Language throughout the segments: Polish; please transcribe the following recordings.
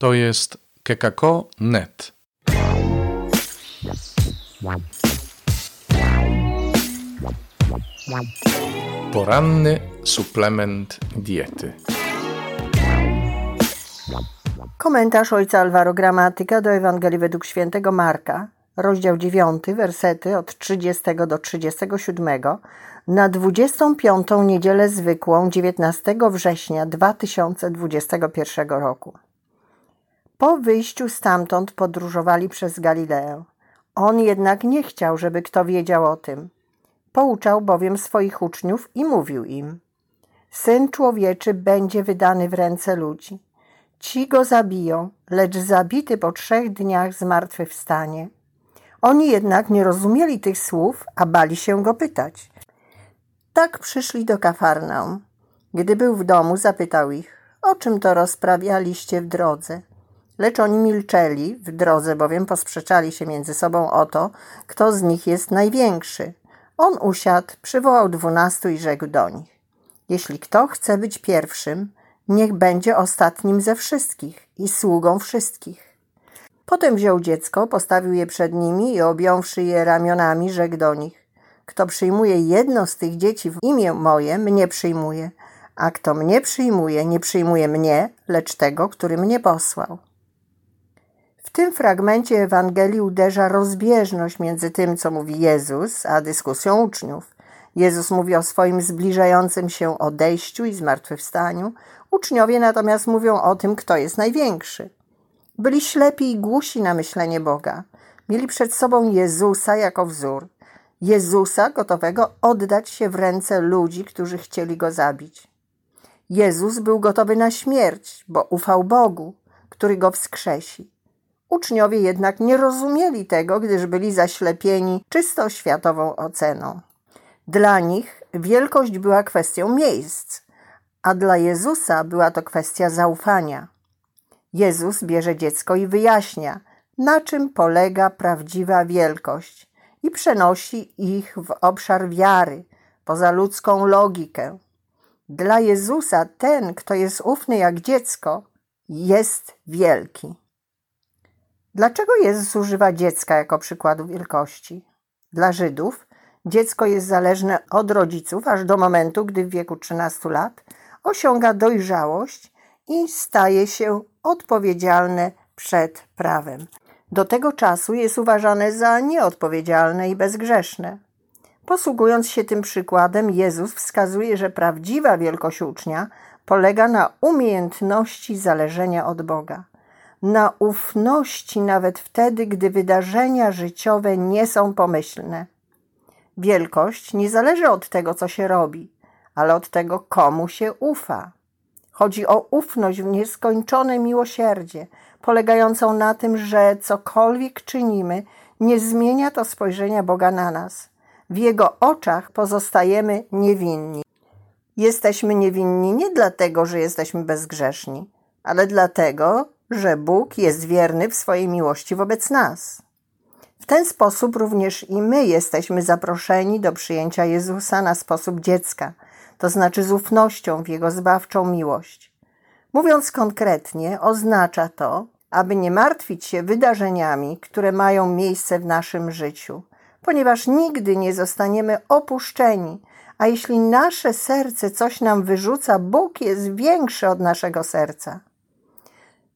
To jest kekako.net. Poranny suplement diety. Komentarz ojca Alvaro Gramatyka do Ewangelii według świętego Marka, rozdział 9, wersety od 30 do 37, na 25. niedzielę zwykłą 19 września 2021 roku. Po wyjściu stamtąd podróżowali przez Galileę. On jednak nie chciał, żeby kto wiedział o tym. Pouczał bowiem swoich uczniów i mówił im: Syn człowieczy będzie wydany w ręce ludzi. Ci go zabiją, lecz zabity po trzech dniach zmartwychwstanie. Oni jednak nie rozumieli tych słów, a bali się go pytać. Tak przyszli do Kafarnaum. Gdy był w domu, zapytał ich, o czym to rozprawialiście w drodze. Lecz oni milczeli, w drodze bowiem posprzeczali się między sobą o to, kto z nich jest największy. On usiadł, przywołał dwunastu i rzekł do nich: Jeśli kto chce być pierwszym, niech będzie ostatnim ze wszystkich i sługą wszystkich. Potem wziął dziecko, postawił je przed nimi i objąwszy je ramionami, rzekł do nich: Kto przyjmuje jedno z tych dzieci w imię moje, mnie przyjmuje, a kto mnie przyjmuje, nie przyjmuje mnie, lecz tego, który mnie posłał. W tym fragmencie Ewangelii uderza rozbieżność między tym, co mówi Jezus, a dyskusją uczniów. Jezus mówi o swoim zbliżającym się odejściu i zmartwychwstaniu, uczniowie natomiast mówią o tym, kto jest największy. Byli ślepi i głusi na myślenie Boga. Mieli przed sobą Jezusa jako wzór. Jezusa gotowego oddać się w ręce ludzi, którzy chcieli go zabić. Jezus był gotowy na śmierć, bo ufał Bogu, który go wskrzesi. Uczniowie jednak nie rozumieli tego, gdyż byli zaślepieni czysto światową oceną. Dla nich wielkość była kwestią miejsc, a dla Jezusa była to kwestia zaufania. Jezus bierze dziecko i wyjaśnia, na czym polega prawdziwa wielkość i przenosi ich w obszar wiary, poza ludzką logikę. Dla Jezusa ten, kto jest ufny jak dziecko, jest wielki. Dlaczego Jezus używa dziecka jako przykładu wielkości? Dla Żydów dziecko jest zależne od rodziców aż do momentu, gdy w wieku 13 lat osiąga dojrzałość i staje się odpowiedzialne przed prawem. Do tego czasu jest uważane za nieodpowiedzialne i bezgrzeszne. Posługując się tym przykładem, Jezus wskazuje, że prawdziwa wielkość ucznia polega na umiejętności zależenia od Boga na ufności nawet wtedy, gdy wydarzenia życiowe nie są pomyślne. Wielkość nie zależy od tego, co się robi, ale od tego, komu się ufa. Chodzi o ufność w nieskończone miłosierdzie, polegającą na tym, że cokolwiek czynimy, nie zmienia to spojrzenia Boga na nas. W Jego oczach pozostajemy niewinni. Jesteśmy niewinni nie dlatego, że jesteśmy bezgrzeszni, ale dlatego, że Bóg jest wierny w swojej miłości wobec nas. W ten sposób również i my jesteśmy zaproszeni do przyjęcia Jezusa na sposób dziecka, to znaczy z ufnością w Jego zbawczą miłość. Mówiąc konkretnie, oznacza to, aby nie martwić się wydarzeniami, które mają miejsce w naszym życiu, ponieważ nigdy nie zostaniemy opuszczeni, a jeśli nasze serce coś nam wyrzuca, Bóg jest większy od naszego serca.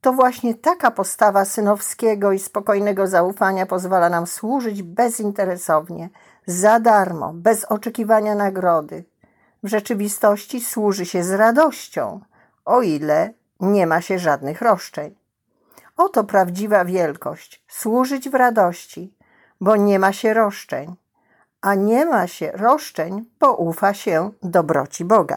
To właśnie taka postawa synowskiego i spokojnego zaufania pozwala nam służyć bezinteresownie, za darmo, bez oczekiwania nagrody. W rzeczywistości służy się z radością, o ile nie ma się żadnych roszczeń. Oto prawdziwa wielkość służyć w radości, bo nie ma się roszczeń, a nie ma się roszczeń, bo ufa się dobroci Boga.